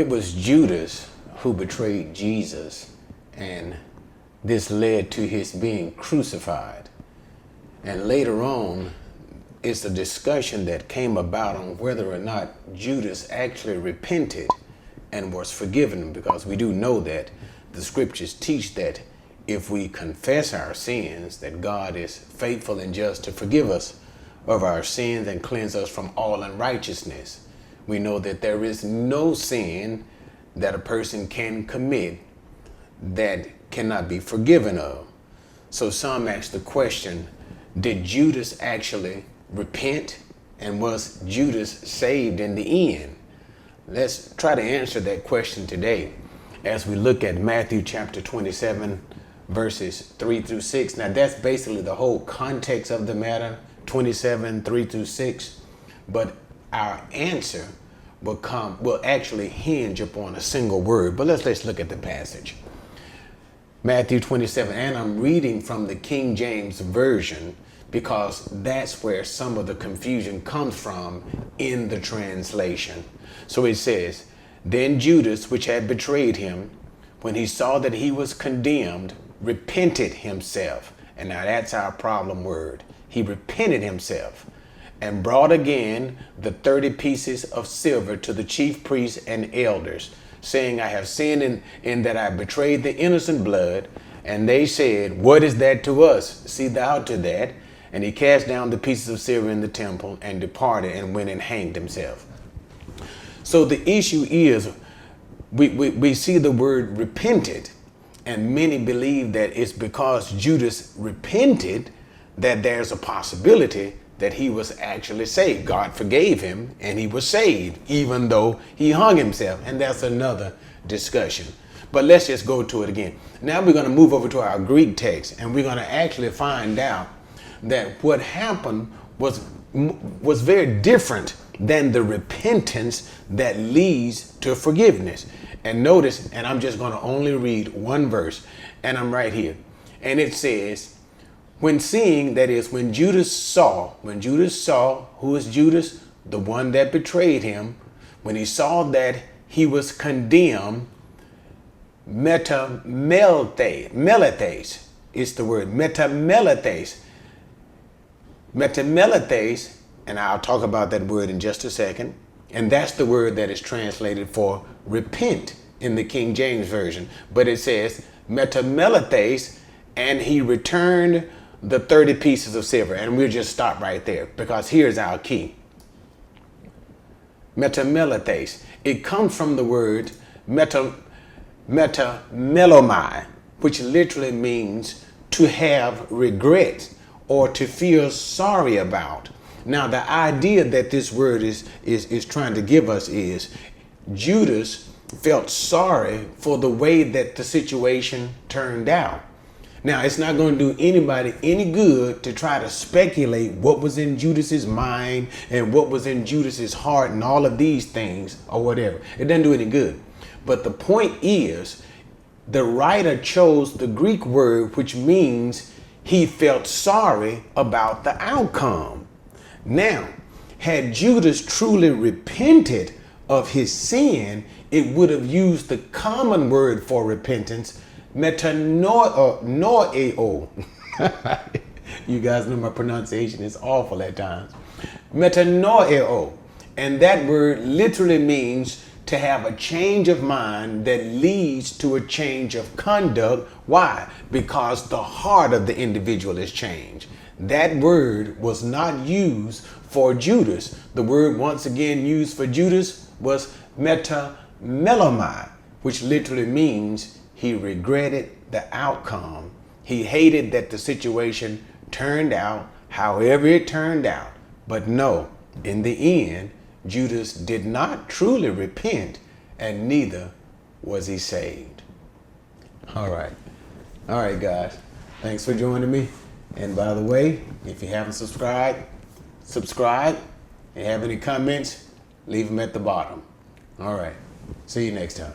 It was Judas who betrayed Jesus, and this led to his being crucified. And later on, it's a discussion that came about on whether or not Judas actually repented and was forgiven, because we do know that the scriptures teach that if we confess our sins, that God is faithful and just to forgive us of our sins and cleanse us from all unrighteousness. We know that there is no sin that a person can commit that cannot be forgiven of. So some ask the question did Judas actually repent? And was Judas saved in the end? Let's try to answer that question today as we look at Matthew chapter 27, verses 3 through 6. Now, that's basically the whole context of the matter 27, 3 through 6. But our answer will come will actually hinge upon a single word. But let's let's look at the passage. Matthew 27, and I'm reading from the King James Version because that's where some of the confusion comes from in the translation. So it says, Then Judas, which had betrayed him, when he saw that he was condemned, repented himself. And now that's our problem word. He repented himself and brought again the 30 pieces of silver to the chief priests and elders, saying, I have sinned in, in that I betrayed the innocent blood. And they said, What is that to us? See thou to that. And he cast down the pieces of silver in the temple and departed and went and hanged himself. So the issue is we, we, we see the word repented, and many believe that it's because Judas repented that there's a possibility that he was actually saved. God forgave him and he was saved, even though he hung himself. And that's another discussion. But let's just go to it again. Now we're going to move over to our Greek text and we're going to actually find out that what happened was was very different than the repentance that leads to forgiveness. And notice, and I'm just going to only read one verse, and I'm right here. And it says, when seeing, that is, when Judas saw, when Judas saw, who is Judas? The one that betrayed him. When he saw that he was condemned, metamelethes is the word, metamelethes. Metamelethes, and I'll talk about that word in just a second. And that's the word that is translated for repent in the King James Version. But it says metamelethes, and he returned the 30 pieces of silver. And we'll just stop right there because here's our key. Metamelethes. It comes from the word meta, metamelomai, which literally means to have regret or to feel sorry about. Now, the idea that this word is, is, is trying to give us is Judas felt sorry for the way that the situation turned out. Now, it's not going to do anybody any good to try to speculate what was in Judas's mind and what was in Judas's heart and all of these things or whatever. It doesn't do any good. But the point is, the writer chose the Greek word which means he felt sorry about the outcome. Now, had Judas truly repented of his sin, it would have used the common word for repentance, metanoeo. Uh, you guys know my pronunciation is awful at times. Metanoeo. And that word literally means to have a change of mind that leads to a change of conduct. Why? Because the heart of the individual is changed. That word was not used for Judas. The word once again used for Judas was metamelomai, which literally means he regretted the outcome. He hated that the situation turned out however it turned out. But no, in the end, Judas did not truly repent, and neither was he saved. All right. All right, guys. Thanks for joining me. And by the way, if you haven't subscribed, subscribe. And have any comments, leave them at the bottom. All right. See you next time.